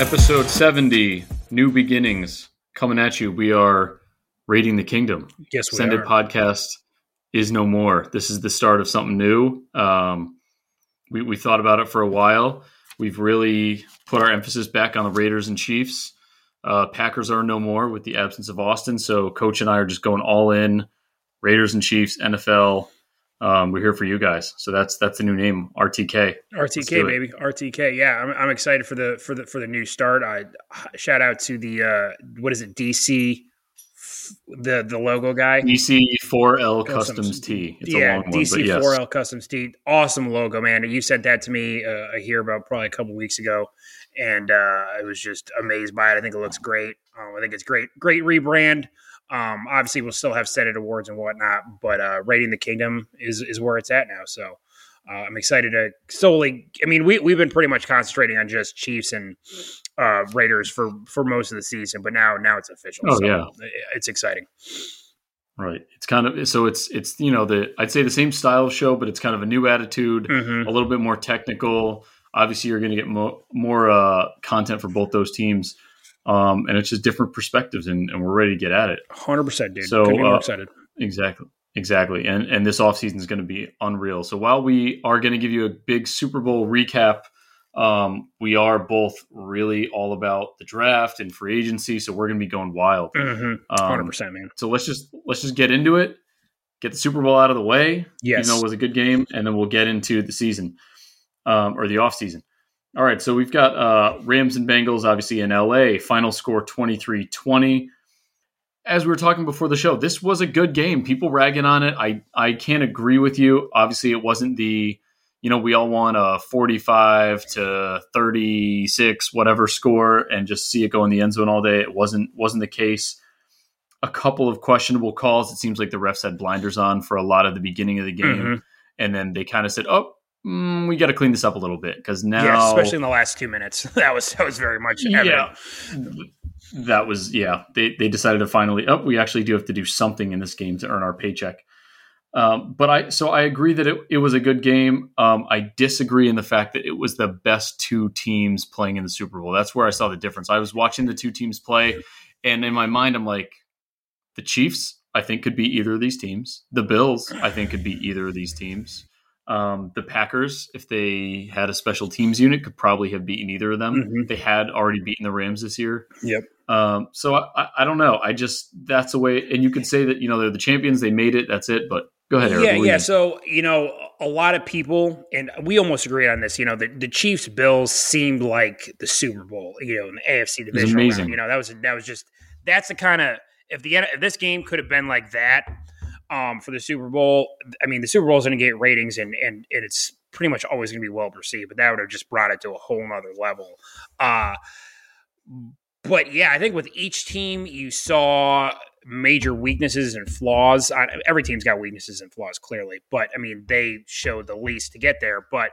Episode 70, New Beginnings, coming at you. We are raiding the kingdom. Yes, we are. podcast is no more. This is the start of something new. Um, we, we thought about it for a while. We've really put our emphasis back on the Raiders and Chiefs. Uh, Packers are no more with the absence of Austin. So, Coach and I are just going all in Raiders and Chiefs, NFL. Um, we're here for you guys. So that's that's the new name, RTK. RTK baby, RTK. Yeah, I'm, I'm excited for the for the for the new start. I shout out to the uh, what is it, DC, the the logo guy. DC4L Customs. Customs T. It's a yeah, long one, but DC4L yes. Customs T. Awesome logo, man. You sent that to me uh, here about probably a couple weeks ago, and uh, I was just amazed by it. I think it looks great. Um, I think it's great, great rebrand. Um, obviously, we'll still have Senate awards and whatnot, but uh, raiding the kingdom is is where it's at now. So uh, I'm excited to solely. I mean, we we've been pretty much concentrating on just Chiefs and uh, Raiders for for most of the season, but now now it's official. Oh, so yeah. it's exciting. Right. It's kind of so it's it's you know the I'd say the same style show, but it's kind of a new attitude, Mhm. a little bit more technical. Obviously, you're going to get mo- more uh, content for both those teams, um, and it's just different perspectives, and, and we're ready to get at it. Hundred percent, dude. So, Couldn't be more uh, excited. Exactly. Exactly. And and this offseason is going to be unreal. So while we are going to give you a big Super Bowl recap, um, we are both really all about the draft and free agency. So we're going to be going wild. Mhm. Hundred Um, percent, man. so let's just let's just get into it. Get the Super Bowl out of the way. Yes. You know, it was a good game, and then we'll get into the season um, or the off season. All right, so we've got uh, Rams and Bengals, obviously in LA. Final score 23 20. As we were talking before the show, this was a good game. People ragging on it. I, I can't agree with you. Obviously, it wasn't the, you know, we all want a 45 to 36, whatever score, and just see it go in the end zone all day. It wasn't wasn't the case a couple of questionable calls. It seems like the refs had blinders on for a lot of the beginning of the game, Mhm. and then they kind of said, "Oh, mm, we got to clean this up a little bit because now, yeah, especially in the last two minutes. That was that was very much evident. yeah, that was yeah. They they decided to finally, oh, we actually do have to do something in this game to earn our paycheck." Um, but I so I agree that it, it was a good game. Um, I disagree in the fact that it was the best two teams playing in the Super Bowl. That's where I saw the difference. I was watching the two teams play, and in my mind, I'm like, the Chiefs, I think, could be either of these teams. The Bills, I think, could be either of these teams. Um, the Packers, if they had a special teams unit, could probably have beaten either of them. Mhm. They had already beaten the Rams this year. Yep. Um, so I, I- don't know. I just that's the way, and you could say that you know they're the champions. They made it. That's it. But go ahead, Eric. Yeah, do you yeah. So you know, a lot of people, and we almost agree on this. You know, the, the Chiefs Bills seemed like the Super Bowl. You know, in the AFC division. amazing. You know, that was that was just that's the kind of if the if this game could have been like that um, for the Super Bowl. I mean, the Super Bowl is going to get ratings, and and and it's pretty much always going to be well perceived. But that would have just brought it to a whole nother level. Uh, but yeah, I think with each team, you saw major weaknesses and flaws. I, every team's got weaknesses and flaws, clearly. But I mean, they showed the least to get there. But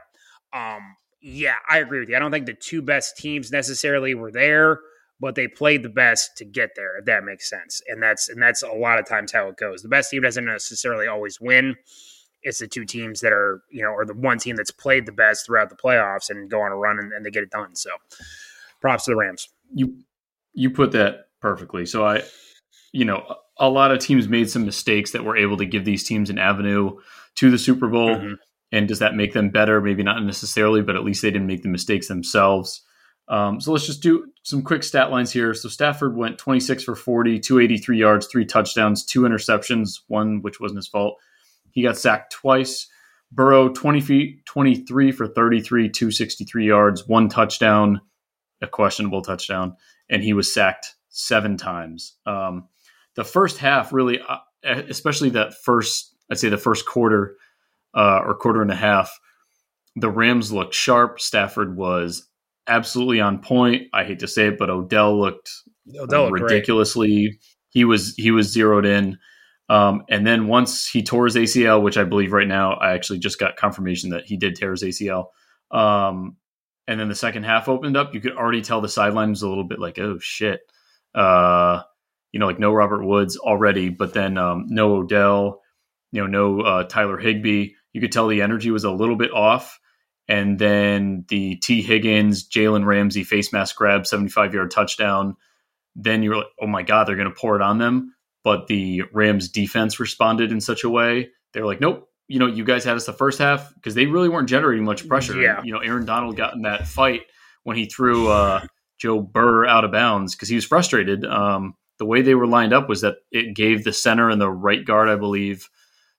um, yeah, I agree with you. I don't think the two best teams necessarily were there, but they played the best to get there. If that makes sense, and that's and that's a lot of times how it goes. The best team doesn't necessarily always win. It's the two teams that are, you know, or the one team that's played the best throughout the playoffs and go on a run and, and they get it done. So, props to the Rams. you you put that perfectly. So I, you know, a lot of teams made some mistakes that were able to give these teams an avenue to the Super Bowl. Mhm. And does that make them better? Maybe not necessarily, but at least they didn't make the mistakes themselves. Um, so let's just do some quick stat lines here. So Stafford went 26 for 40, 283 yards, three touchdowns, two interceptions, one which wasn't his fault. He got sacked twice. Burrow 20 feet, 23 for 33, 263 yards, one touchdown, a questionable touchdown, and he was sacked seven times. Um, the first half really, uh, especially that first, I'd say the first quarter uh, or quarter and a half, the Rams looked sharp. Stafford was absolutely on point. I hate to say it, but Odell looked Odell looked ridiculously. He was he was zeroed in. Um, and then once he tore his ACL, which I believe right now, I actually just got confirmation that he did tear his ACL. Um, and then the second half opened up, you could already tell the sideline was a little bit like, oh shit, uh, you know, like no Robert Woods already, but then um, no Odell, you know, no uh, Tyler Higbee. You could tell the energy was a little bit off. And then the T. Higgins, Jalen Ramsey face mask grab, 75 yard touchdown. Then you're like, oh my God, they're going to pour it on them. But the Rams defense responded in such a way. They're like, nope, you know, you guys had us the first half because they really weren't generating much pressure. Yeah. You know, Aaron Donald got in that fight when he threw uh, Joe Burr out of bounds because he was frustrated. Um, the way they were lined up was that it gave the center and the right guard, I believe,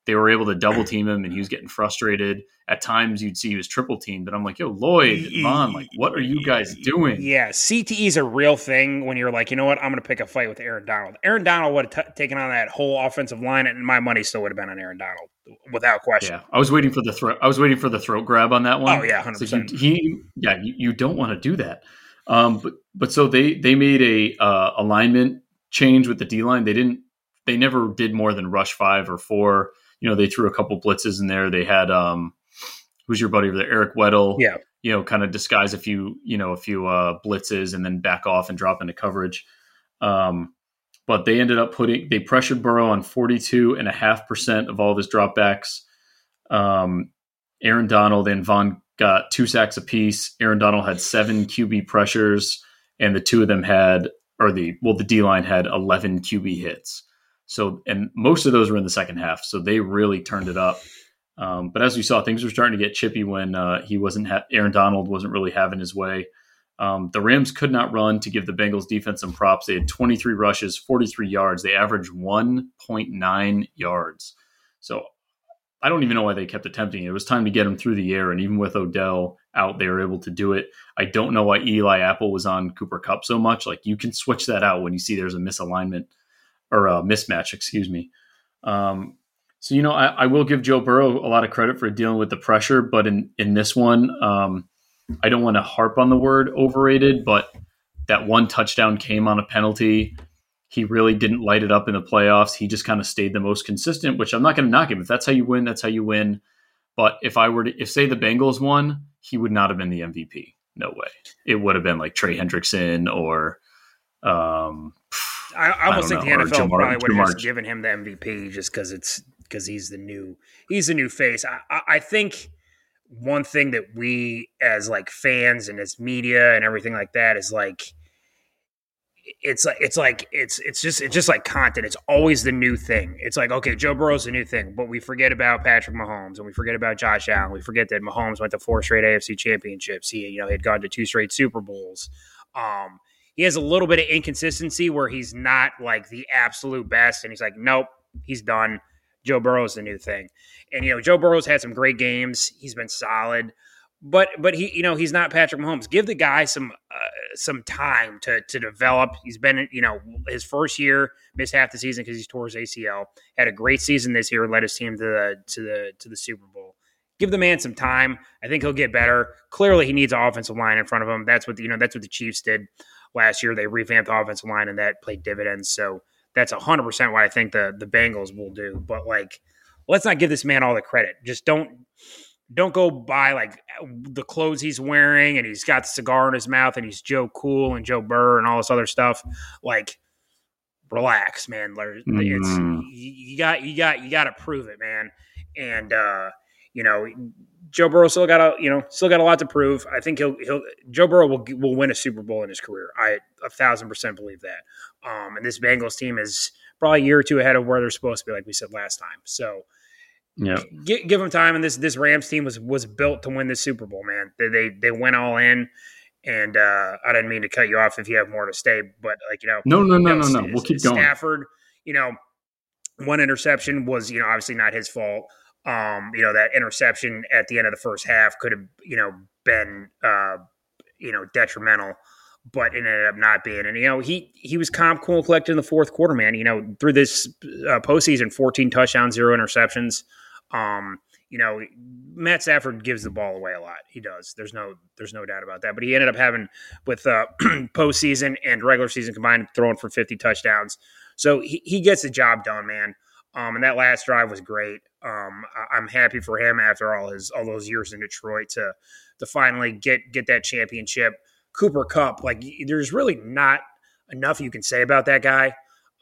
they were able to double team him and he was getting frustrated. At times you'd see he was triple teamed, but I'm like, yo, Floyd, Von, like, what are you guys doing? Yeah, CTE is a real thing when you're like, you know what, I'm going to pick a fight with Aaron Donald. Aaron Donald would have t- taken on that whole offensive line, and my money still would have been on Aaron Donald without question. Yeah, I was waiting for the throat. I was waiting for the throat grab on that one. Oh yeah, hundred So percent. he, yeah, you, you don't want to do that. Um, but but so they they made a uh, alignment change with the D line. They didn't. They never did more than rush five or four. You know, they threw a couple blitzes in there. They had um, who's your buddy over there, Eric Weddle. Yeah. You know, kind of disguise a few, you know, a few uh, blitzes and then back off and drop into coverage. Um, but they ended up putting they pressured Burrow on forty two and a half percent of all of his dropbacks. Um, Aaron Donald and Von got two sacks apiece. Aaron Donald had seven QB pressures, and the two of them had, or the well, the D line had eleven QB hits. So, and most of those were in the second half. So they really turned it up. Um, but as we saw, things were starting to get chippy when uh, he wasn't. Ha- Aaron Donald wasn't really having his way. Um, the Rams could not run to give the Bengals defense some props. They had 23 rushes, 43 yards. They averaged 1.9 yards. So I don't even know why they kept attempting it. It was time to get him through the air, and even with Odell out, they were able to do it. I don't know why Eli Apple was on Cooper Kupp so much. Like you can switch that out when you see there's a misalignment or a mismatch, excuse me. Um, so you know, I, I, will give Joe Burrow a lot of credit for dealing with the pressure, but in in this one, um, I don't want to harp on the word overrated, but that one touchdown came on a penalty. He really didn't light it up in the playoffs. He just kind of stayed the most consistent, which I'm not going to knock him. If that's how you win, that's how you win. But if I were to, if say the Bengals won, he would not have been the MVP. No way. It would have been like Trey Hendrickson or, um, I, I almost don't think know, the NFL Jamar- probably would have just given him the MVP just because it's because he's the new he's the new face. I, I, I think one thing that we as like fans and as media and everything like that is like it's like it's like it's it's just it's just like content. It's always the new thing. It's like okay, Joe Burrow's the new thing, but we forget about Patrick Mahomes and we forget about Josh Allen. We forget that Mahomes went to four straight AFC championships. He you know he had gone to two straight Super Bowls. Um, he has a little bit of inconsistency where he's not like the absolute best, and he's like, nope, he's done. Joe Burrow's the new thing, and you know Joe Burrow's had some great games. He's been solid, but but he you know he's not Patrick Mahomes. Give the guy some uh, some time to to develop. He's been you know his first year missed half the season because he's tore his ACL. Had a great season this year, led his team to the to the to the Super Bowl. Give the man some time. I think he'll get better. Clearly, he needs an offensive line in front of him. That's what the, you know. That's what the Chiefs did last year. They revamped the offensive line, and that played dividends. So that's hundred percent what I think the the Bengals will do. But like, let's not give this man all the credit. Just don't don't go by like the clothes he's wearing, and he's got the cigar in his mouth, and he's Joe Cool and Joe Burr and all this other stuff. Like, relax, man. It's you, you got you got you got to prove it, man. And uh, you know, Joe Burrow still got a you know still got a lot to prove. I think he'll he'll Joe Burrow will will win a Super Bowl in his career. I a thousand percent believe that. Um, and this Bengals team is probably a year or two ahead of where they're supposed to be, like we said last time. So yeah. give, give them time. And this this Rams team was was built to win this Super Bowl, man. They they, they went all in. And uh, I didn't mean to cut you off if you have more to say, but like you know, No, no, no, know, no, no. We'll keep going. Stafford, you know, one interception was, you know, obviously not his fault. Um, you know, that interception at the end of the first half could have, you know, been uh, you know, detrimental, but it ended up not being. And you know, he he was calm, cool, collected in the fourth quarter, man. You know, through this uh, postseason, 14 touchdowns, zero interceptions. Um, you know, Matt Stafford gives the ball away a lot. He does. There's no there's no doubt about that. But he ended up having with uh, postseason and regular season combined throwing for 50 touchdowns. So he, he gets the job done, man. Um, and that last drive was great. Um, I, I'm happy for him after all his all those years in Detroit to to finally get get that championship. Cooper Kupp, like there's really not enough you can say about that guy.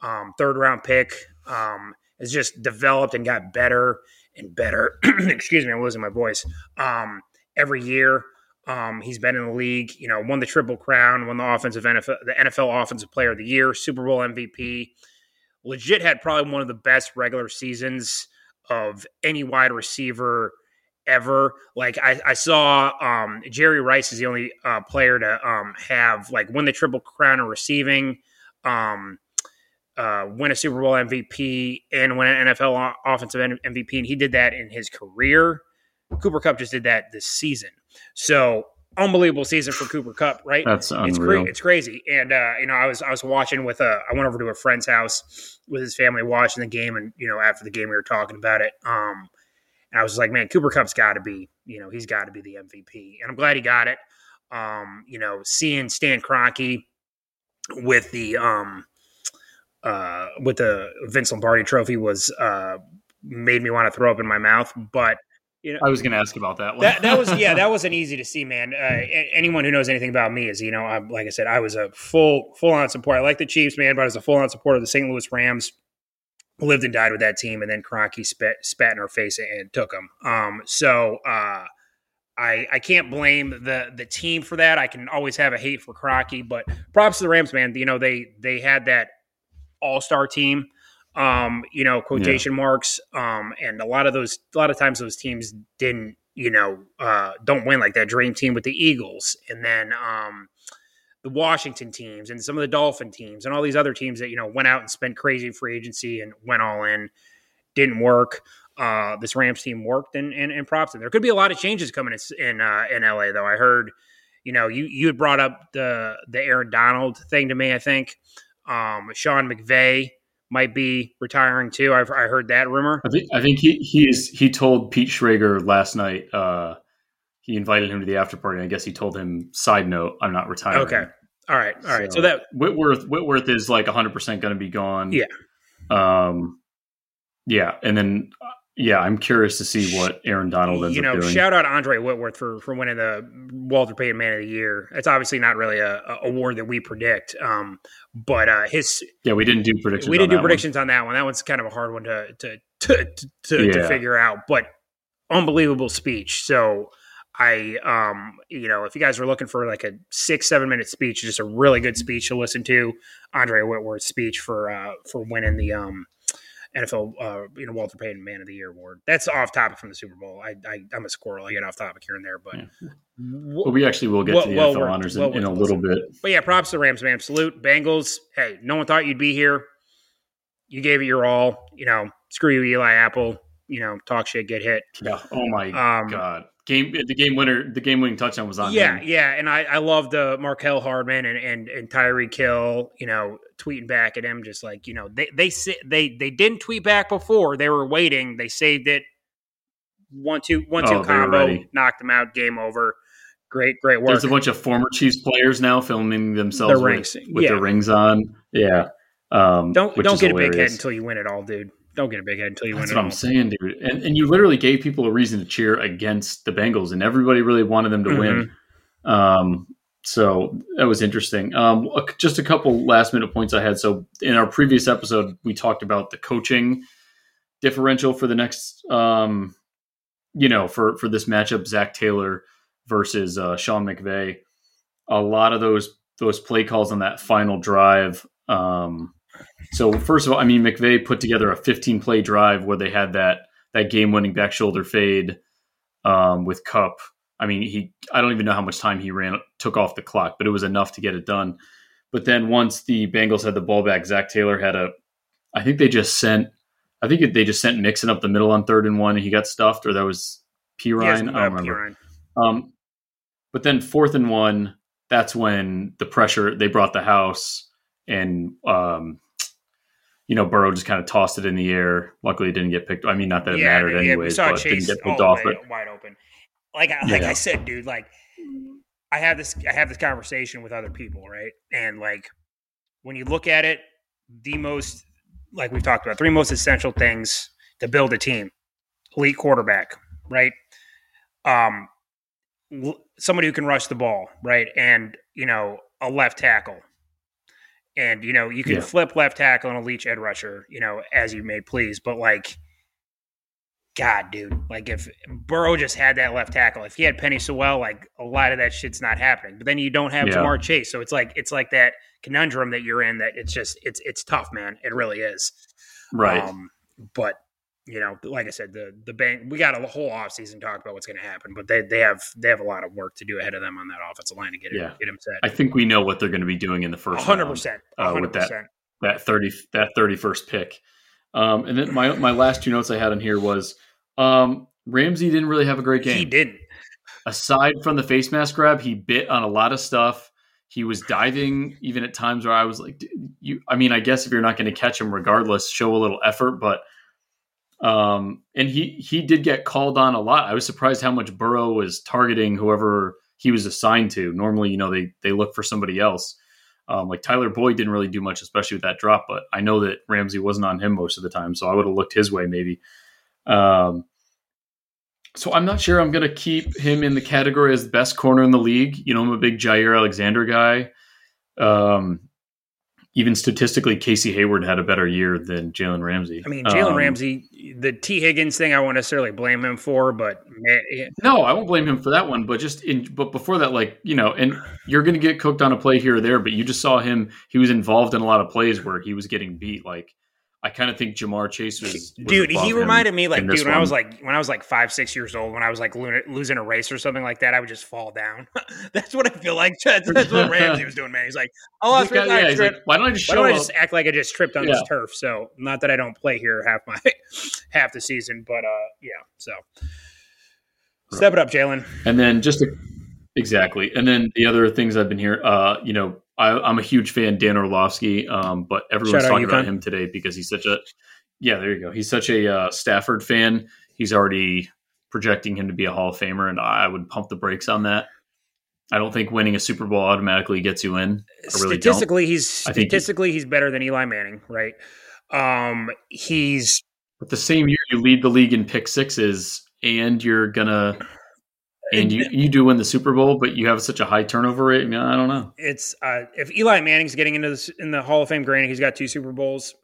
Um, third round pick um, has just developed and got better and better. Excuse me, I'm losing my voice. Um, every year. Um, he's been in the league, you know, won the triple crown, won the offensive NFL, the NFL Offensive Player of the Year, Super Bowl MVP. Legit had probably one of the best regular seasons of any wide receiver ever. Like I, I saw um, Jerry Rice is the only uh, player to um, have like win the triple crown in receiving, um, uh, win a Super Bowl MVP, and win an NFL offensive MVP, and he did that in his career. Cooper Kupp just did that this season. So unbelievable season for Cooper Kupp, right? That's unreal. It's, cra- it's crazy. And uh, you know, I was I was watching with a I went over to a friend's house with his family watching the game, and you know, after the game we were talking about it. Um, and I was like, man, Cooper Kupp's got to be, you know, he's got to be the MVP, and I'm glad he got it. Um, you know, seeing Stan Kroenke with the um, uh, with the Vince Lombardi Trophy was uh, made me want to throw up in my mouth, but you know, I was going to ask about that one. that, that was yeah, that wasn't easy to see, man. Uh, anyone who knows anything about me is, you know, I'm, like I said, I was a full full on support. I like the Chiefs, man, but I was a full on supporter of the St. Louis Rams. Lived and died with that team, and then Kroenke spat, spat in her face and took them. Um, so uh, I I can't blame the the team for that. I can always have a hate for Kroenke, but props to the Rams, man. You know they they had that all star team um, you know, quotation yeah. marks. Um, and a lot of those, a lot of times those teams didn't, you know, uh, don't win like that dream team with the Eagles and then, um, the Washington teams and some of the Dolphin teams and all these other teams that, you know, went out and spent crazy free agency and went all in, didn't work. Uh, this Rams team worked and, and, and props. And there could be a lot of changes coming in, in, uh, in LA though. I heard, you know, you, you had brought up the, the Aaron Donald thing to me, I think, um, Sean McVay, might be retiring too. I've I heard that rumor. I think I think he he's he told Pete Schrager last night. Uh, he invited him to the after party. I guess he told him, "Side note, I'm not retiring." Okay. All right. All right. So, so that Whitworth Whitworth is like 100 percent going to be gone. Yeah. Um. Yeah, and then yeah, I'm curious to see what Aaron Donald ends you know, up doing. Shout out Andrew Whitworth for for winning the Walter Payton Man of the Year. It's obviously not really a, a award that we predict, um, but uh, his yeah, we didn't do predictions. We didn't do predictions one. on that one. That one's kind of a hard one to to to to, yeah. to figure out, but unbelievable speech. So I, um, you know, if you guys are looking for like a six, seven minute speech, just a really good speech to listen to, Andrew Whitworth's speech for, uh, for winning the, um, NFL, uh, you know, Walter Payton Man of the Year award. That's off topic from the Super Bowl. I, I am a squirrel. I get off topic here and there, but yeah. well, we actually will get well, to the well NFL honors in, in, a little bit. But yeah, props to Rams, man. Salute Bengals. Hey, no one thought you'd be here. You gave it your all. You know, screw you, Eli Apple. You know, talk shit, get hit. Yeah. Oh my um, god game the game winner the game winning touchdown was on yeah him. yeah and i i love the Mecole Hardman and and and Tyreek Hill you know tweeting back at him just like you know they they they they didn't tweet back before. They were waiting. They saved it. One two one two oh, combo knocked them out. Game over. Great great work there's a bunch of former Chiefs players now filming themselves with, with yeah. their rings on. Yeah um, don't don't get hilarious. a big head until you win it all dude don't get a big head until you That's win. That's what I'm saying, dude. And, and you literally gave people a reason to cheer against the Bengals, and everybody really wanted them to mm-hmm. win. Um, so that was interesting. Um, just a couple last minute points I had. So in our previous episode, we talked about the coaching differential for the next, um, you know, for for this matchup, Zac Taylor versus uh, Sean McVay. A lot of those those play calls on that final drive. Um, so first of all, I mean McVay put together a 15 play drive where they had that that game winning back shoulder fade um, with Kupp. I mean, he I don't even know how much time he ran took off the clock, but it was enough to get it done. But then once the Bengals had the ball back, Zac Taylor had a I think they just sent I think they just sent Mixon up the middle on third and one and he got stuffed or that was Perine. I don't remember. Um, but then fourth and one, that's when the pressure they brought the house and um, you know, Burrow just kind of tossed it in the air. Luckily, it didn't get picked. I mean, not that it yeah, mattered yeah, anyways, but didn't get picked off. But wide open, like like yeah. I said, dude, like I have this I have this conversation with other people, right? And like when you look at it, the most like we've talked about, three most essential things to build a team: elite quarterback, right? Um, somebody who can rush the ball, right, and you know a left tackle, and you know you can yeah. flip left tackle and a leech edge rusher, you know, as you may please. But like God, dude, like if Burrow just had that left tackle, if he had Penei Sewell, like a lot of that shit's not happening. But then you don't have Yeah. Ja'Marr Chase, so it's like it's like that conundrum that you're in. That it's just it's it's tough, man. It really is. Right. Um, but you know, like I said, the the bank we got a whole offseason talk about what's going to happen, but they they have they have a lot of work to do ahead of them on that offensive line to get it Yeah. get him set. I think we know what they're going to be doing in the first hundred round. percent, uh, with that. that 30 that 31st pick. Um, and then my my last two notes I had in here was um, Ramsey didn't really have a great game. He didn't. Aside from the face mask grab, he bit on a lot of stuff. He was diving even at times where I was like, "Dude, you. I mean, I guess if you're not going to catch him, regardless, show a little effort. But um, and he he did get called on a lot. I was surprised how much Burrow was targeting whoever he was assigned to. Normally, you know, they they look for somebody else. Um, like Tyler Boyd didn't really do much, especially with that drop. But I know that Ramsey wasn't on him most of the time, so I would have looked his way maybe. Um, so I'm not sure I'm going to keep him in the category as the best corner in the league. You know, I'm a big Jaire Alexander guy. Um, even statistically, Casey Hayward had a better year than Jalen Ramsey. I mean, Jalen Um, Ramsey, the T Higgins thing, I won't necessarily blame him for, but man, No, I won't blame him for that one. But just in, but before that, like you know, and you're going to get cooked on a play here or there. But you just saw him; he was involved in a lot of plays where he was getting beat. Like I kind of think Ja'Marr Chase was, was dude, he reminded me like, dude, when I was like, when I was like five, six years old, when I was like lo- losing a race or something like that, I would just fall down. that's what I feel like. That's, that's what Ramsey was doing, man. He's like, I lost guy- yeah, like, why don't I just Why don't I just act like I just tripped on Yeah. this turf? So not that I don't play here half my half the season, but uh, yeah. So step it up, Jalen. And then just a, exactly. And then the other things I've been here, uh, you know, I, I'm a huge fan Dan Orlovsky, um, but everyone's Shout talking about him today because he's such a yeah. There you go. He's such a uh, Stafford fan. He's already projecting him to be a Hall of Famer, and I would pump the brakes on that. I don't think winning a Super Bowl automatically gets you in. I really don't. statistically, he's I think- statistically he's better than Eli Manning, right? Um, he's But the same year you lead the league in pick sixes, and you're gonna and you you do win the Super Bowl, but you have such a high turnover rate. I, mean, I don't know. it's uh, if Eli Manning's getting into this in the Hall of Fame, granted he's got two Super Bowls.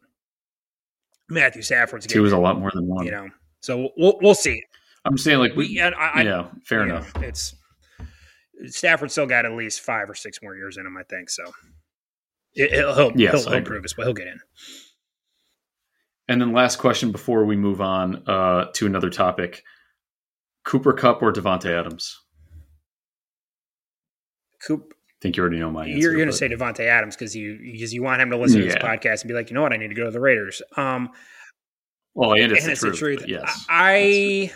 Matthew Stafford's Two is a lot more than one. you know. So we'll we'll see. I'm saying like We we, I, yeah, fair you know, enough. it's Stafford still got at least five or six more years in him, I think. So it, he'll he'll, Yes, he'll, he'll agree. prove his, but he'll get in. And then last question before we move on uh, to another topic: Cooper Kupp or Davante Adams? Coop, I think you already know my answer. you're going to say Davante Adams because you because you want him to listen to this podcast and be like, you know what, I need to go to the Raiders. Um, well, and it's, and the, it's truth, the truth. Yes, I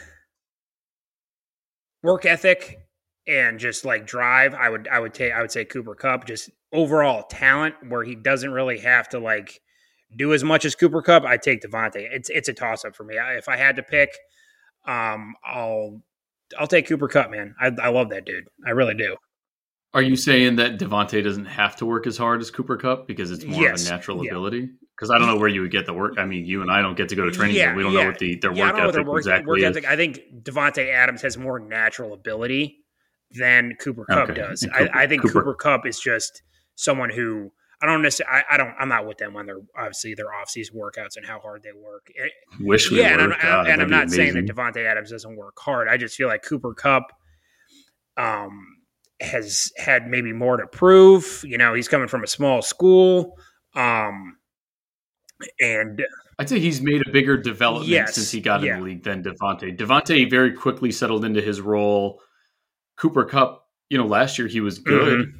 work ethic and just like drive. I would I would take I would say Cooper Kupp. Just overall talent where he doesn't really have to like do as much as Cooper Kupp. I take Davante. It's it's a toss up for me. I, if I had to pick, um, I'll I'll take Cooper Kupp. Man, I, I love that dude. I really do. Are you saying that Davante doesn't have to work as hard as Cooper Kupp because it's more Yes. of a natural Yeah. ability? Because I don't know where you would get the work. I mean, you and I don't get to go to training. Yeah, we don't yeah. know what the their work don't know what ethic their work, exactly work is. ethic. I think Davante Adams has more natural ability than Cooper Kupp Okay. does. Cooper- I, I think Cooper- Cooper Kupp is just someone who I don't necessarily. I, I don't. I'm not with them on their obviously their off season workouts and how hard they work. It- Wish we yeah, and were. I'm, God, and I'm not saying that. Davante Adams doesn't work hard. I just feel like Cooper Kupp, um, has had maybe more to prove. You know, he's coming from a small school, um, and I'd say he's made a bigger development Yes, since he got yeah. in the league than Davante. Davante very quickly settled into his role. Cooper Kupp, you know, last year he was good. Mm-hmm.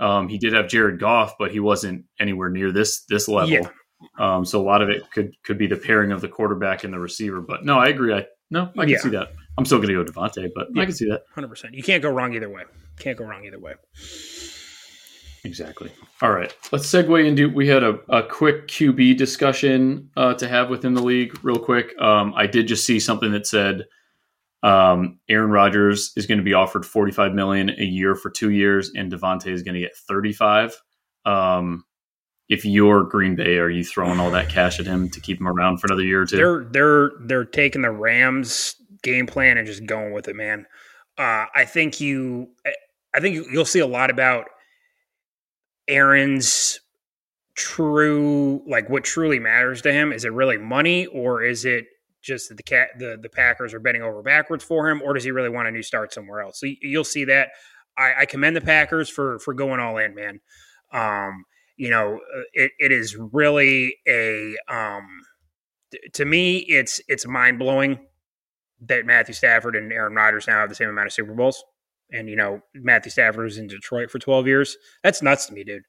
Um, he did have Jared Goff, but he wasn't anywhere near this this level. Yeah. Um, so a lot of it could could be the pairing of the quarterback and the receiver. But no, I agree. I no, I can Yeah. see that. I'm still going to go Davante, but I can see that hundred percent. You can't go wrong either way. Can't go wrong either way. exactly. All right, let's segue into. We had a, a quick QB discussion uh, to have within the league, real quick. Um, I did just see something that said um, Aaron Rodgers is going to be offered 45 million a year for two years, and Davante is going to get 35. Um, if you're Green Bay, are you throwing all that cash at him to keep him around for another year or two? They're they're they're taking the Rams game plan and just going with it, man. Uh, I think you, I think you'll see a lot about Aaron's true, like what truly matters to him. Is it really money or is it just that the cat the the Packers are bending over backwards for him, or does he really want a new start somewhere else? So you'll see that. I, I commend the Packers for for going all in, man. Um, you know, uh, it, it is really a um, to me, it's it's mind blowing that Matthew Stafford and Aaron Rodgers now have the same amount of Super Bowls. And you know, Matthew Stafford was in Detroit for twelve years. That's nuts to me, dude.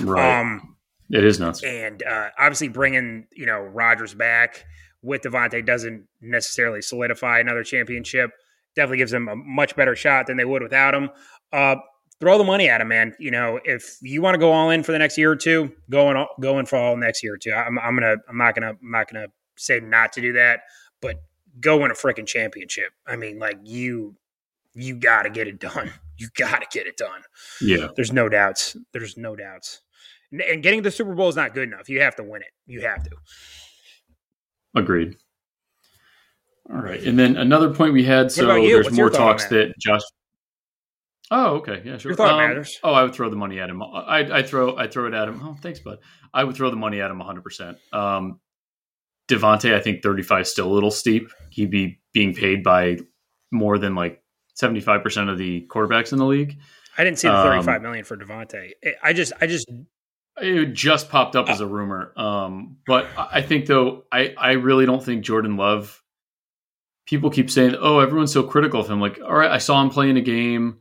Right. Um, it is nuts. And uh, obviously, bringing you know Rodgers back with Davante doesn't necessarily solidify another championship. Definitely gives them a much better shot than they would without him. Uh, throw the money at him, man. You know, if you want to go all in for the next year or two, go and go in for all next year or two. I'm, I'm gonna, I'm not gonna, I'm not gonna say not to do that, but go win a freaking championship. I mean, like you, you got to get it done. You got to get it done. Yeah, there's no doubts. There's no doubts. And getting the Super Bowl is not good enough. You have to win it. You have to. Agreed. All right, and then another point we had. so there's What's more talks that Josh. Oh, okay, yeah, sure. Your thought um, matters. Oh, I would throw the money at him. I I throw I throw it at him. Oh, thanks, bud. I would throw the money at him 100. percent um, Davante, I think 35 is still a little steep. He'd be being paid by more than like 75 percent of the quarterbacks in the league. I didn't see the 35 um, million for Davante. I just I just it just popped up as a rumor. Um, but I think though, I, I really don't think Jordan Love. People keep saying, "Oh, everyone's so critical of him." Like, all right, I saw him play in a game.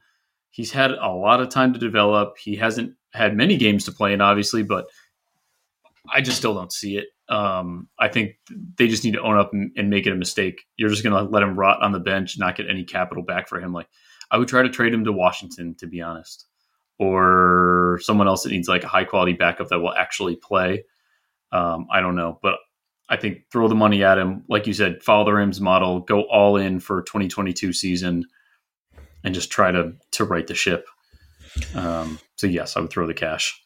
He's had a lot of time to develop. He hasn't had many games to play in, obviously, but I just still don't see it. Um, I think they just need to own up and, and make it a mistake. You're just going to let him rot on the bench, not get any capital back for him. Like, I would try to trade him to Washington, to be honest or someone else that needs like a high quality backup that will actually play. Um, I don't know, but I think throw the money at him. Like you said, follow the Rams model, go all in for 2022 season, and just try to to right the ship. Um, so yes, I would throw the cash.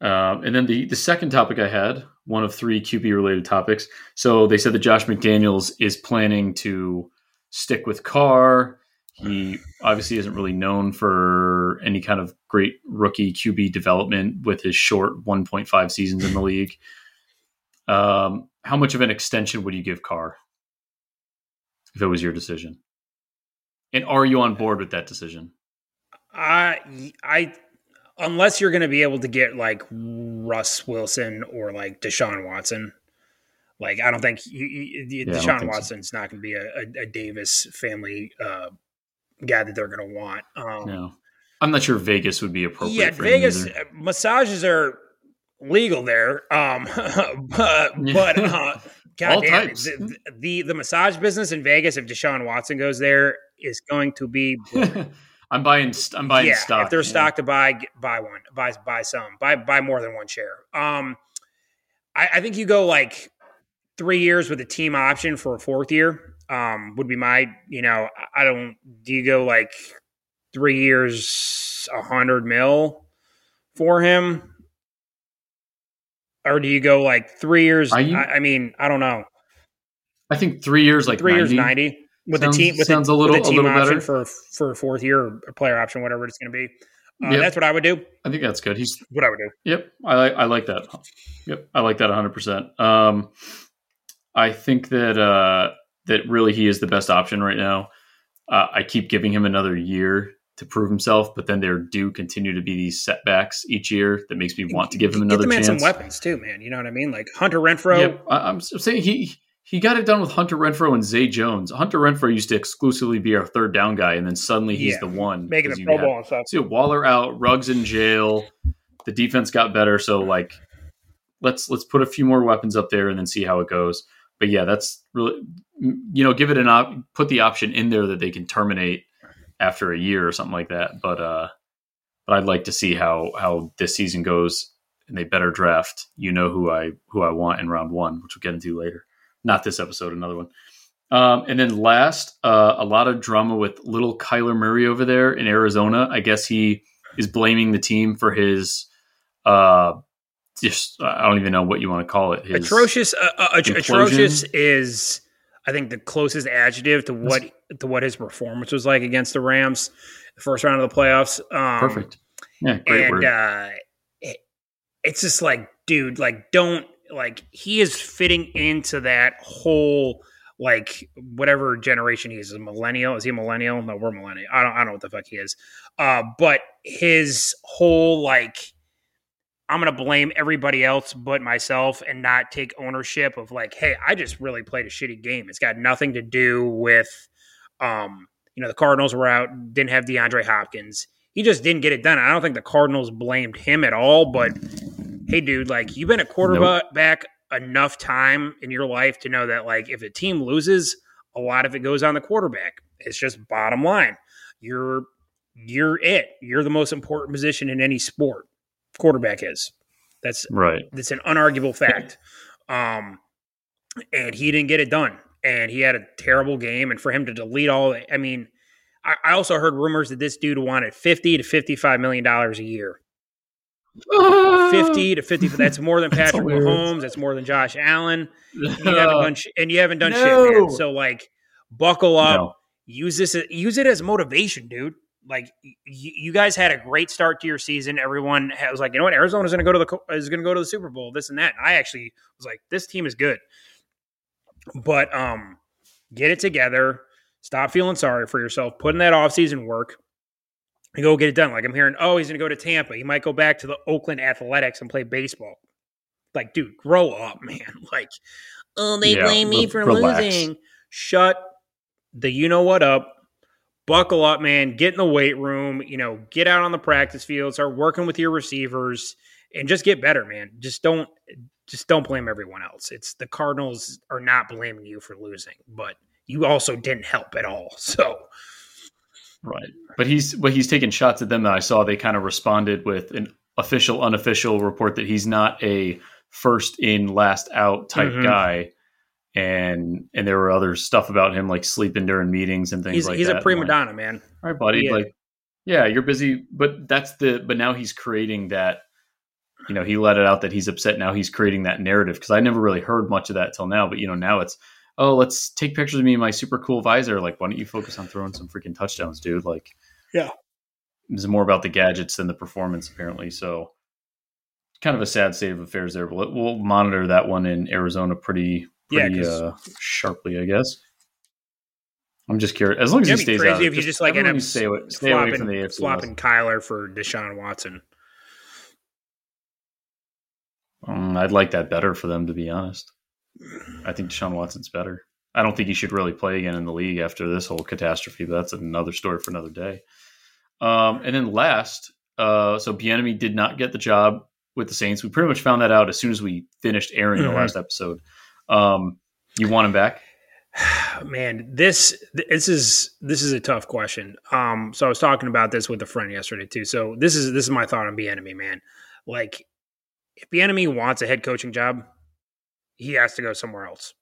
Um, and then the the second topic I had, one of three QB related topics. So they said that Josh McDaniels is planning to stick with Carr he obviously isn't really known for any kind of great rookie QB development with his short 1.5 seasons in the league. Um, how much of an extension would you give Carr if it was your decision? And are you on board with that decision? I, I, unless you're going to be able to get like Russ Wilson or like Deshaun Watson, like I don't think you, you, yeah, Deshaun Watson's so. not going to be a, a, a, Davis family uh, guy that they're going to want. Um, no, I'm not sure Vegas would be appropriate. Yeah, Vegas uh, massages are legal there, um, but but uh, God damn the, the, the massage business in Vegas, if Deshaun Watson goes there, is going to be. I'm buying. I'm buying yeah, stock. If there's yeah. stock to buy, buy one. Buy buy some. Buy buy more than one share. Um, I, I think you go like three years with a team option for a fourth year um, would be my, you know, I don't, do you go like three years, a hundred mil for him? Or do you go like three years? I, I, mean, I don't know. I think three years, like three 90. years, 90 with sounds, the team, with sounds the, a little, with the team option better. for, for a fourth year or player option, whatever it's going to be. Uh, yep. That's what I would do. I think that's good. He's what I would do. Yep, I like I like that. Yep, I like that 100. percent Um, I think that uh, that really he is the best option right now. Uh, I keep giving him another year to prove himself, but then there do continue to be these setbacks each year that makes me want to give him another Get the man chance. Some weapons too, man. You know what I mean? Like Hunter Renfrow. Yep, I'm saying he he got it done with Hunter Renfrow and Zay Jones. Hunter Renfrow used to exclusively be our third down guy, and then suddenly he's yeah, the one making the Pro Bowl and stuff. See, Waller out, Ruggs in jail. The defense got better, so like let's let's put a few more weapons up there and then see how it goes but yeah, that's really you know give it an op put the option in there that they can terminate after a year or something like that. But uh, but I'd like to see how how this season goes, and they better draft. You know who I who I want in round one, which we'll get into later. Not this episode, another one. Um, and then last, uh, a lot of drama with little Kyler Murray over there in Arizona. I guess he is blaming the team for his uh, just I don't even know what you want to call it. His atrocious. Uh, uh, atrocious is I think the closest adjective to what to what his performance was like against the Rams, the first round of the playoffs. Um, Perfect. Yeah, great and, word. Uh, it, it's just like, dude, like don't like he is fitting into that whole like whatever generation he is, a millennial. Is he a millennial? No, we're millennial. I don't I don't know what the fuck he is. Uh, but his whole like I'm gonna blame everybody else but myself and not take ownership of like, hey, I just really played a shitty game. It's got nothing to do with um, you know, the Cardinals were out, didn't have DeAndre Hopkins. He just didn't get it done. I don't think the Cardinals blamed him at all, but hey, dude, like you've been a quarterback nope. enough time in your life to know that like if a team loses, a lot of it goes on the quarterback. It's just bottom line. You're you're it. You're the most important position in any sport quarterback is. That's right. That's an unarguable fact. Um, and he didn't get it done, and he had a terrible game. And for him to delete all, I mean, I, I also heard rumors that this dude wanted fifty to fifty-five million dollars a year. Fifty to fifty. That's more than Patrick Mahomes. That's more than Josh Allen. And you haven't done, sh- and you haven't done no. shit, man. So like, buckle up. No. Use this. Use it as motivation, dude like y- you guys had a great start to your season. Everyone was like, you know what, Arizona's going to go to the is going to go to the Super Bowl. This and that. And I actually was like, this team is good, but um, get it together. Stop feeling sorry for yourself. Put in that offseason work and go get it done. Like I'm hearing, oh, he's going to go to Tampa. He might go back to the Oakland Athletics and play baseball. Like, dude, grow up, man. Like, oh, they yeah, blame me for relax. losing. Shut the you know what up buckle up, man. Get in the weight room. You know, get out on the practice field. Start working with your receivers, and just get better, man. Just don't, just don't blame everyone else. It's the Cardinals are not blaming you for losing, but you also didn't help at all. So, right. But he's, but he's taking shots at them that I saw. They kind of responded with an official, unofficial report that he's not a first in, last out type mm-hmm. guy and and there were other stuff about him like sleeping during meetings and things he's, like he's that. He's a prima donna, man. All right, buddy. Yeah. Like, yeah, you're busy, but that's the. But now he's creating that. You know, he let it out that he's upset. Now he's creating that narrative because I never really heard much of that till now. But you know, now it's oh, let's take pictures of me and my super cool visor. Like, why don't you focus on throwing some freaking touchdowns, dude? Like, yeah, it's more about the gadgets than the performance, apparently. So, kind of a sad state of affairs there. But we'll monitor that one in Arizona pretty pretty yeah, uh, sharply, I guess. I'm just curious. As long as he stays crazy out, if you just like end up stay, away, stay flopping, away from the AFC flopping Kyler for Deshaun Watson. Um, I'd like that better for them, to be honest. I think Deshaun Watson's better. I don't think he should really play again in the league after this whole catastrophe, but that's another story for another day. Um, and then last, uh, so Bieniemy did not get the job with the Saints. We pretty much found that out as soon as we finished airing mm-hmm. the last episode. Um, you want him back? Man, this this is this is a tough question. Um, so I was talking about this with a friend yesterday too. So this is this is my thought on Bieniemy man. Like, if Bieniemy wants a head coaching job, he has to go somewhere else.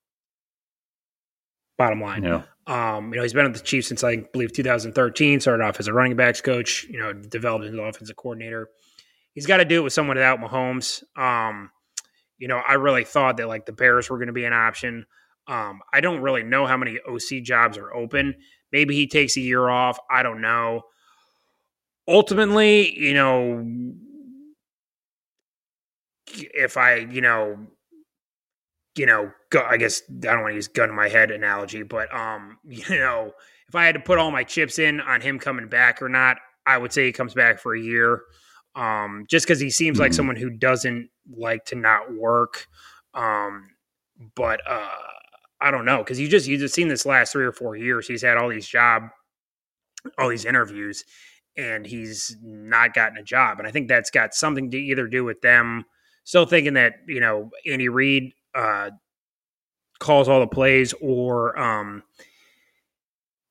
Bottom line, yeah. Um, you know, he's been at the Chiefs since I believe 2013. Started off as a running backs coach. You know, developed into offensive coordinator. He's got to do it with someone without Mahomes. Um, you know, I really thought that like the Bears were going to be an option. Um, I don't really know how many OC jobs are open. Maybe he takes a year off. I don't know. Ultimately, you know, if I, you know, you know, go, I guess I don't want to use gun in my head analogy, but um, you know, if I had to put all my chips in on him coming back or not, I would say he comes back for a year. Um, just because he seems like someone who doesn't like to not work. Um, but uh, I don't know because you just you just seen this last three or four years. He's had all these job, all these interviews, and he's not gotten a job. And I think that's got something to either do with them still thinking that you know Andy Reid uh, calls all the plays, or um,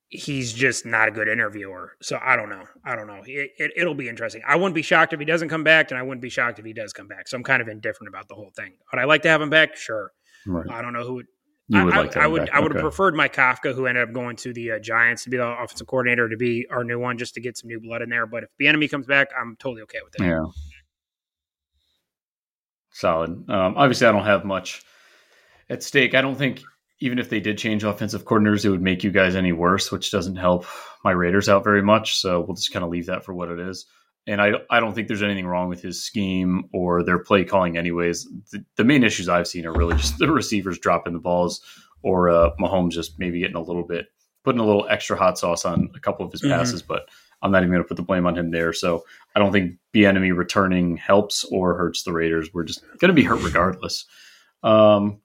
he's just not a good interviewer. So I don't know. I don't know. It, it, will be interesting. I wouldn't be shocked if he doesn't come back, and I wouldn't be shocked if he does come back. So I'm kind of indifferent about the whole thing. Would I like to have him back? Sure. Right. I don't know who would. You would I, like I, I would. Back. I would okay. have preferred Mike Kafka, who ended up going to the uh, Giants to be the offensive coordinator, to be our new one, just to get some new blood in there. But if the Bieniemy comes back, I'm totally okay with it. Yeah. Solid. Um, obviously, I don't have much at stake. I don't think even if they did change offensive coordinators, it would make you guys any worse, which doesn't help my Raiders out very much. So we'll just kind of leave that for what it is. and I I don't think there's anything wrong with his scheme or their play calling. Anyways, the, the main issues I've seen are really just the receivers dropping the balls or uh, Mahomes just maybe getting a little bit putting a little extra hot sauce on a couple of his mm-hmm. passes, but I'm not even going to put the blame on him there. So I don't think Bieniemy returning helps or hurts the Raiders. We're just going to be hurt regardless. Um,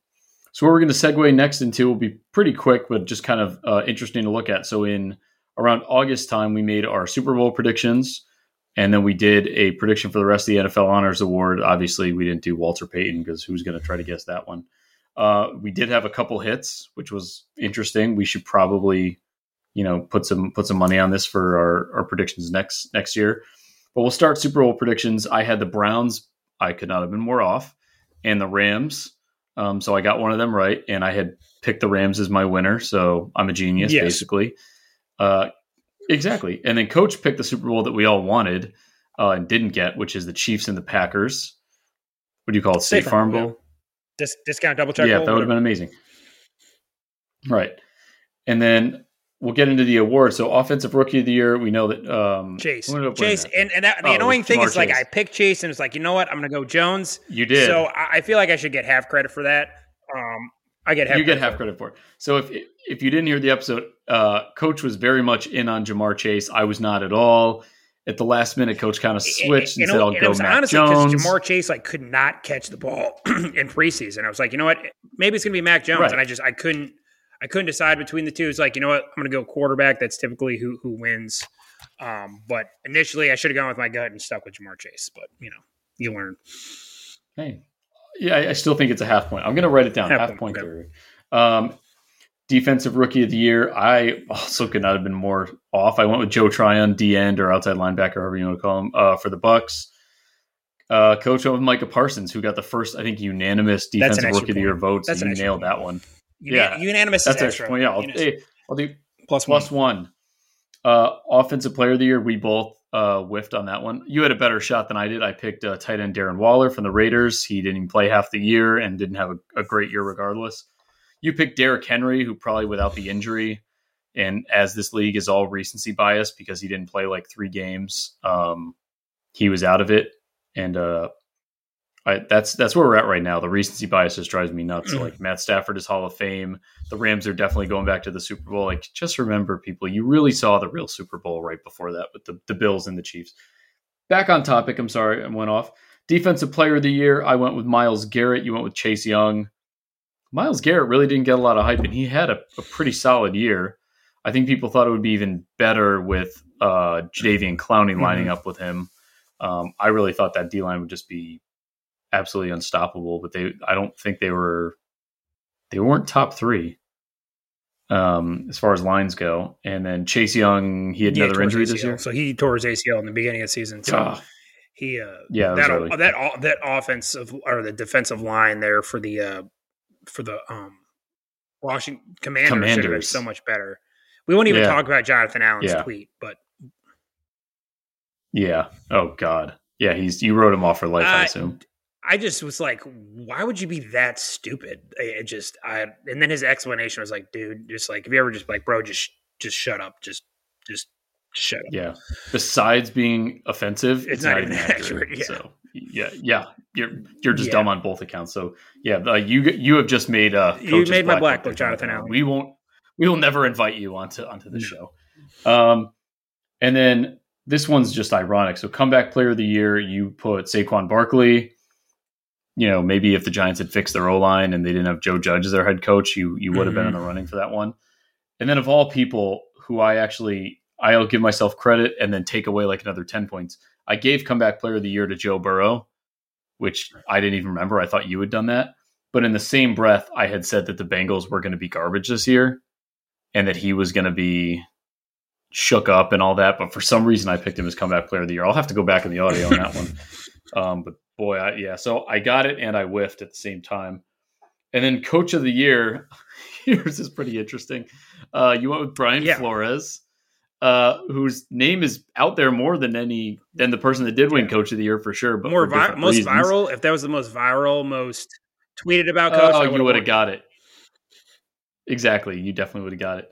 so what we're going to segue next into will be pretty quick, but just kind of uh, interesting to look at. So in around August time, we made our Super Bowl predictions, and then we did a prediction for the rest of the NFL Honors Award. Obviously, we didn't do Walter Payton because who's going to try to guess that one? Uh, we did have a couple hits, which was interesting. We should probably, you know, put some put some money on this for our, our predictions next next year. But we'll start Super Bowl predictions. I had the Browns. I could not have been more off, and the Rams. Um, so I got one of them right, and I had picked the Rams as my winner. So I'm a genius, yes. basically. Uh, exactly. And then Coach picked the Super Bowl that we all wanted uh, and didn't get, which is the Chiefs and the Packers. What do you call it? State Farm Bowl. Dis- discount double check. Yeah, that would have been amazing. Right, and then we'll get into the award. So, offensive rookie of the year, we know that um, Chase, Chase, and, and that, the oh, annoying thing is Chase. like I picked Chase, and it's like you know what, I'm going to go Jones. You did, so I feel like I should get half credit for that. Um, I get half you get half credit for it. So if if you didn't hear the episode, uh, Coach was very much in on Ja'Marr Chase. I was not at all at the last minute, coach kind of switched and, and, and said, "I'll go Mac honestly, Jones." Ja'Marr Chase like could not catch the ball in preseason. I was like, you know what? Maybe it's going to be Mac Jones, right. and I just I couldn't I couldn't decide between the two. It's like you know what? I'm going to go quarterback. That's typically who who wins. Um, but initially, I should have gone with my gut and stuck with Ja'Marr Chase. But you know, you learn. Hey, yeah, I still think it's a half point. I'm going to write it down. Half, half point, point theory. Um, defensive rookie of the year. I also could not have been more off. I went with Joe Tryon, D end or outside linebacker, however you want to call him, uh, for the Bucs. Uh, coach went with Micah Parsons, who got the first, I think, unanimous defensive rookie point. of the year vote. That's you nailed point. that one. Yeah, unanimous. That's extra point. Yeah, I'll, hey, I'll do plus plus one. one. Uh, offensive player of the year, we both uh, whiffed on that one. You had a better shot than I did. I picked uh, tight end Darren Waller from the Raiders. He didn't even play half the year and didn't have a, a great year regardless you picked Derrick Henry, who probably without the injury, and as this league is all recency bias because he didn't play like three games, um, he was out of it, and uh, I, that's that's where we're at right now. The recency bias just drives me nuts. like Matt Stafford is Hall of Fame. The Rams are definitely going back to the Super Bowl. Like just remember, people, you really saw the real Super Bowl right before that with the, the Bills and the Chiefs. Back on topic. I'm sorry, I went off. Defensive Player of the Year. I went with Myles Garrett. You went with Chase Young. Myles Garrett really didn't get a lot of hype, and he had a, a pretty solid year. I think people thought it would be even better with uh, Jadeveon Clowney mm-hmm. lining up with him. Um, I really thought that D line would just be absolutely unstoppable, but they I don't think they were they weren't top three um, as far as lines go. And then Chase Young, he had yeah, another injury this year, so he tore his ACL in the beginning of the season. So oh. he uh, yeah that that that offensive or the defensive line there for the uh, for the um Washington Commanders, Commanders. should have so much better. We won't even yeah. talk about Jonathan Allen's yeah. tweet, but yeah. Oh God. Yeah, he's you wrote him off for life. Uh, I assume. I just was like, why would you be that stupid? It just, I, and then his explanation was like, dude, just like, if you ever just like, bro, just, just shut up, just, just shut up. Yeah. Besides being offensive, it's, it's not, not, even accurate. accurate yeah. So yeah, yeah, you're you're just yeah. dumb on both accounts. So yeah, uh, you you have just made uh you made my black book, Jonathan Allen. We won't we will never invite you onto onto the show. Um, and then this one's just ironic. So comeback player of the year, you put Saquon Barkley. You know, maybe if the Giants had fixed their O line and they didn't have Joe Judge as their head coach, you you would have mm-hmm. been in the running for that one. And then of all people who I actually I'll give myself credit and then take away like another ten points. I gave comeback player of the year to Joe Burrow, which I didn't even remember. I thought you had done that. But in the same breath, I had said that the Bengals were going to be garbage this year and that he was going to be shook up and all that. But for some reason, I picked him as comeback player of the year. I'll have to go back in the audio on that one. Um, but boy, I, yeah. So I got it and I whiffed at the same time. And then coach of the year, yours is pretty interesting. Uh, you went with Brian yeah. Flores uh, whose name is out there more than any than the person that did win Coach of the Year for sure. But more vi- most reasons. viral. If that was the most viral, most tweeted about Coach, oh, you would have got it. Exactly, you definitely would have got it.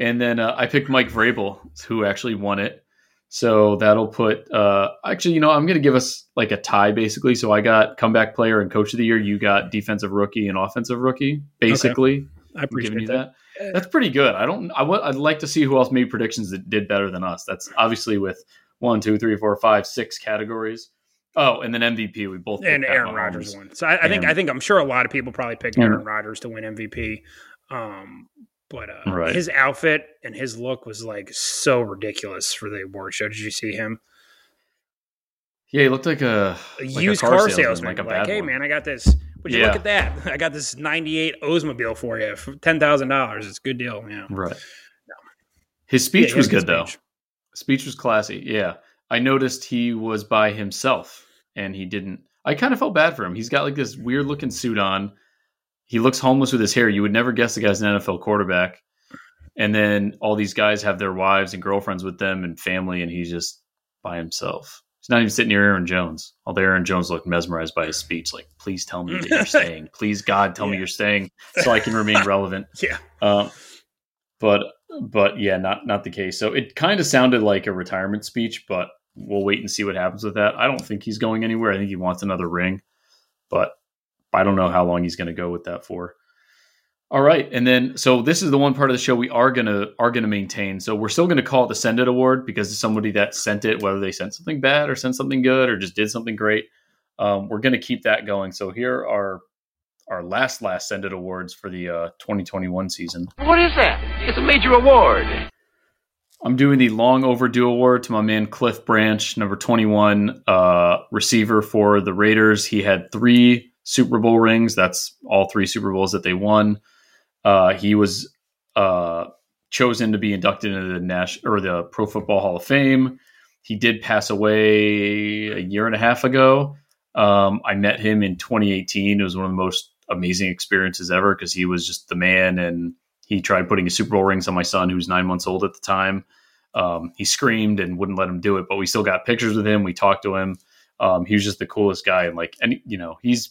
And then uh, I picked Mike Vrabel, who actually won it. So that'll put uh actually, you know, I'm gonna give us like a tie basically. So I got comeback player and coach of the year. You got defensive rookie and offensive rookie, basically. Okay. I appreciate you that. that. That's pretty good. I don't. I w- I'd like to see who else made predictions that did better than us. That's obviously with one, two, three, four, five, six categories. Oh, and then MVP. We both and Aaron Rodgers won. So I, I think I think I'm sure a lot of people probably picked Aaron Rodgers to win MVP. Um, but uh, Right. his outfit and his look was like so ridiculous for the award show. Did you see him? Yeah, he looked like a, A like a used car, salesman, salesman, like, like a bad hey one. man, I got this. Would you Yeah. look at that? I got this '98 Oldsmobile for you for ten thousand dollars. It's a good deal. Yeah, Right. His speech Yeah, was had a good though. speech. Speech was classy. Yeah, I noticed he was by himself, and he didn't. I kind of felt bad for him. He's got like this weird looking suit on. He looks homeless with his hair. You would never guess the guy's an NFL quarterback. And then all these guys have their wives and girlfriends with them and family, and he's just by himself. He's not even sitting near Aaron Jones. Although Aaron Jones looked mesmerized by his speech, like, "Please tell me that you're staying. Please, God, tell me you're staying, so I can remain relevant." Yeah. Um, but but yeah, not not the case. So it kind of sounded like a retirement speech, but we'll wait and see what happens with that. I don't think he's going anywhere. I think he wants another ring, but I don't know how long he's going to go with that for. All right, and then so this is the one part of the show we are gonna are gonna maintain. So we're still gonna call it the Send It Award because it's somebody that sent it, whether they sent something bad or sent something good or just did something great. Um, we're gonna keep that going. So here are our last last Send It Awards for the uh, 2021 season. What is that? It's a major award. I'm doing the long overdue award to my man Cliff Branch, number 21, uh, receiver for the Raiders. He had three Super Bowl rings. That's all three Super Bowls that they won. Uh, he was uh, chosen to be inducted into the Nash or the Pro Football Hall of Fame. He did pass away a year and a half ago. Um, I met him in 2018. It was one of the most amazing experiences ever because he was just the man and he tried putting his Super Bowl rings on my son, who was nine months old at the time. Um, he screamed and wouldn't let him do it, but we still got pictures with him. We talked to him. Um, he was just the coolest guy, and like, and you know, he's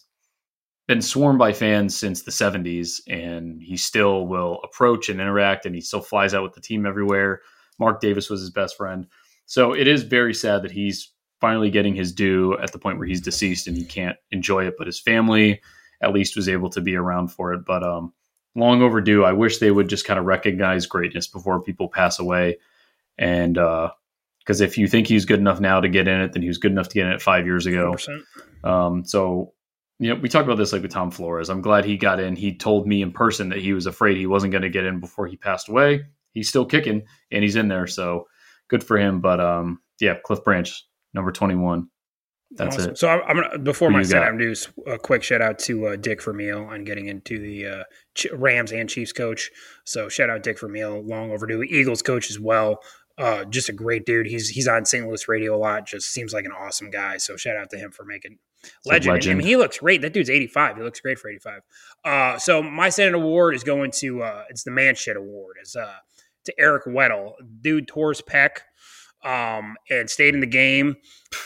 been swarmed by fans since the '70s, and he still will approach and interact, and he still flies out with the team everywhere. Mark Davis was his best friend, so it is very sad that he's finally getting his due at the point where he's deceased and he can't enjoy it, but his family at least was able to be around for it. But um, long overdue. I wish they would just kind of recognize greatness before people pass away. And because if you think he's good enough now to get in it, then he was good enough to get in it five years ago. 100%. Um, so, you know, we talked about this like with Tom Flores. I'm glad he got in. He told me in person that he was afraid he wasn't going to get in before he passed away. He's still kicking and he's in there. So good for him. But um, yeah, Cliff Branch, number 21. That's Awesome. it. So I'm, I'm gonna before Who my set. I'm do a quick shout out to uh, Dick Vermeil on getting into the uh, Ch- Rams and Chiefs coach. So shout out Dick Vermeil, long overdue. Eagles coach as well. Uh, just a great dude. He's he's on St. Louis radio a lot. Just seems like an awesome guy. So shout out to him for making legend. legend. I mean, he looks great. That dude's 85. He looks great for 85. Uh, so my Send It award is going to uh, it's the man shit award. Is uh, to Eric Weddle. Dude tore his pec um, and stayed in the game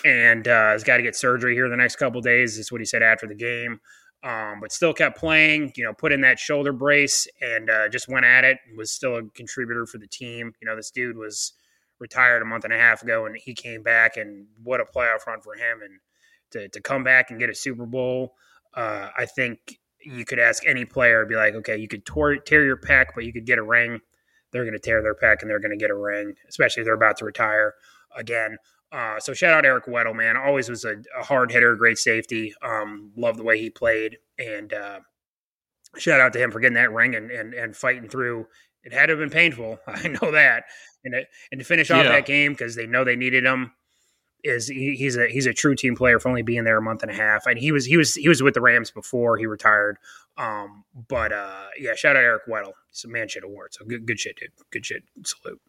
and uh, has got to get surgery here the next couple days. Is what he said after the game. Um, but still kept playing. You know, put in that shoulder brace and uh, just went at it. Was still a contributor for the team. You know, this dude was retired a month and a half ago, and he came back, and what a playoff run for him. And to to come back and get a Super Bowl, uh, I think you could ask any player, be like, okay, you could tor- tear your pack, but you could get a ring. They're going to tear their pack and they're going to get a ring, especially if they're about to retire again. Uh, so shout out Eric Weddle, man. Always was a, a hard hitter, great safety. Um, love the way he played, and uh, shout out to him for getting that ring and and, and fighting through. It had to have been painful, I know that, and to, and to finish off Yeah. that game because they know they needed him is he, he's a he's a true team player for only being there a month and a half, and he was he was he was with the Rams before he retired. Um, but uh, yeah, shout out Eric Weddle. It's a man shit award. So good good shit, dude. Good shit. Salute.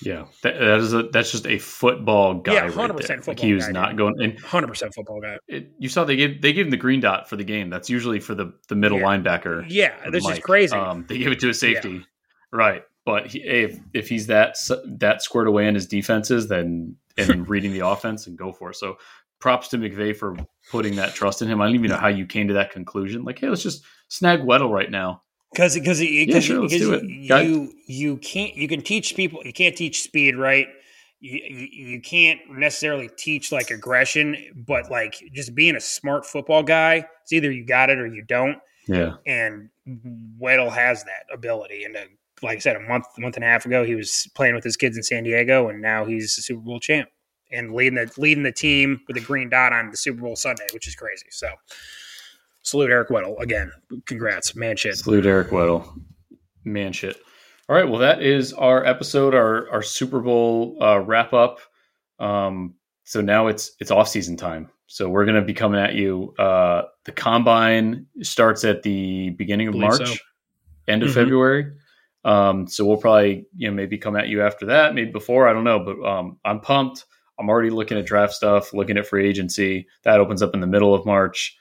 Yeah, that, that is a, that's just a football guy. Yeah, right 100% there. Like football he was guy, not dude. going. And Hundred percent football guy. it, you saw they gave they gave him the green dot for the game. That's usually for the the middle Yeah. linebacker. Yeah, this is crazy. Um, they gave it to a safety, right? But he, if if he's that that squared away in his defenses, then and reading the offense and go for it. So props to McVay for putting that trust in him. I don't even know how you came to that conclusion. Like, hey, let's just snag Weddle right now. because because Yeah, sure, let's do it. you you you can't you can teach people you can't teach speed right you, you can't necessarily teach like aggression, but like just being a smart football guy, it's either you got it or you don't. Yeah. And Weddle has that ability. And uh, like I said, a month, month and a half ago, he was playing with his kids in San Diego, and now he's a Super Bowl champ and leading the leading the team with a green dot on the Super Bowl Sunday, which is crazy. So salute Eric Weddle again. Congrats, man shit. Salute Eric Weddle. Man shit. All right. Well, that is our episode, our our Super Bowl uh, wrap up. Um, so now it's it's off season time. So we're gonna be coming at you. Uh, the combine starts at the beginning of March, so. end of Mhm. February. Um, so we'll probably you know maybe come at you after that, maybe before. I don't know, but um, I'm pumped. I'm already looking at draft stuff, looking at free agency. That opens up in the middle of March.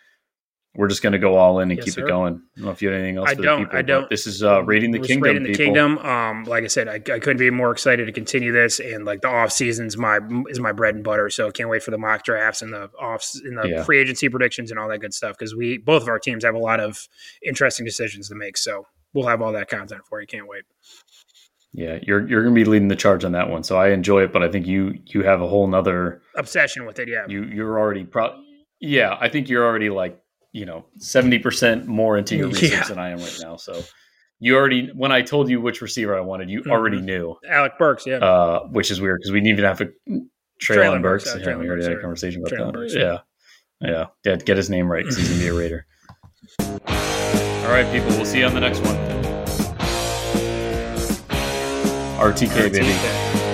We're just going to go all in and Yes, keep sir. it going. I don't know if you have anything else. I don't, people, I don't. This is uh, raiding the kingdom. raiding the people. kingdom. Um, like I said, I, I couldn't be more excited to continue this, and like the off season's my is my bread and butter. So I can't wait for the mock drafts and the off and the Yeah. free agency predictions and all that good stuff because we both of our teams have a lot of interesting decisions to make. So we'll have all that content for you. Can't wait. Yeah, you're you're going to be leading the charge on that one. So I enjoy it, but I think you you have a whole nother. Obsession with it, yeah. You you're already pro. Yeah, I think you're already like you know seventy percent more into your research Yeah. than I am right now. So you already when I told you which receiver I wanted, you Mhm. already knew, Alec Burks, yeah. uh, which is weird because we didn't even have a Treylon Treylon Burks. Burks, yeah, Yeah, we already Burks, had a conversation about Treylon that. Burks, yeah. yeah, yeah, Get his name right because he's gonna be a Raider. All right, people. We'll see you on the next one. RTK, baby. RTK.